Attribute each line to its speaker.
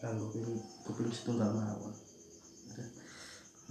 Speaker 1: kanggo kuping kuping setunggal mawon.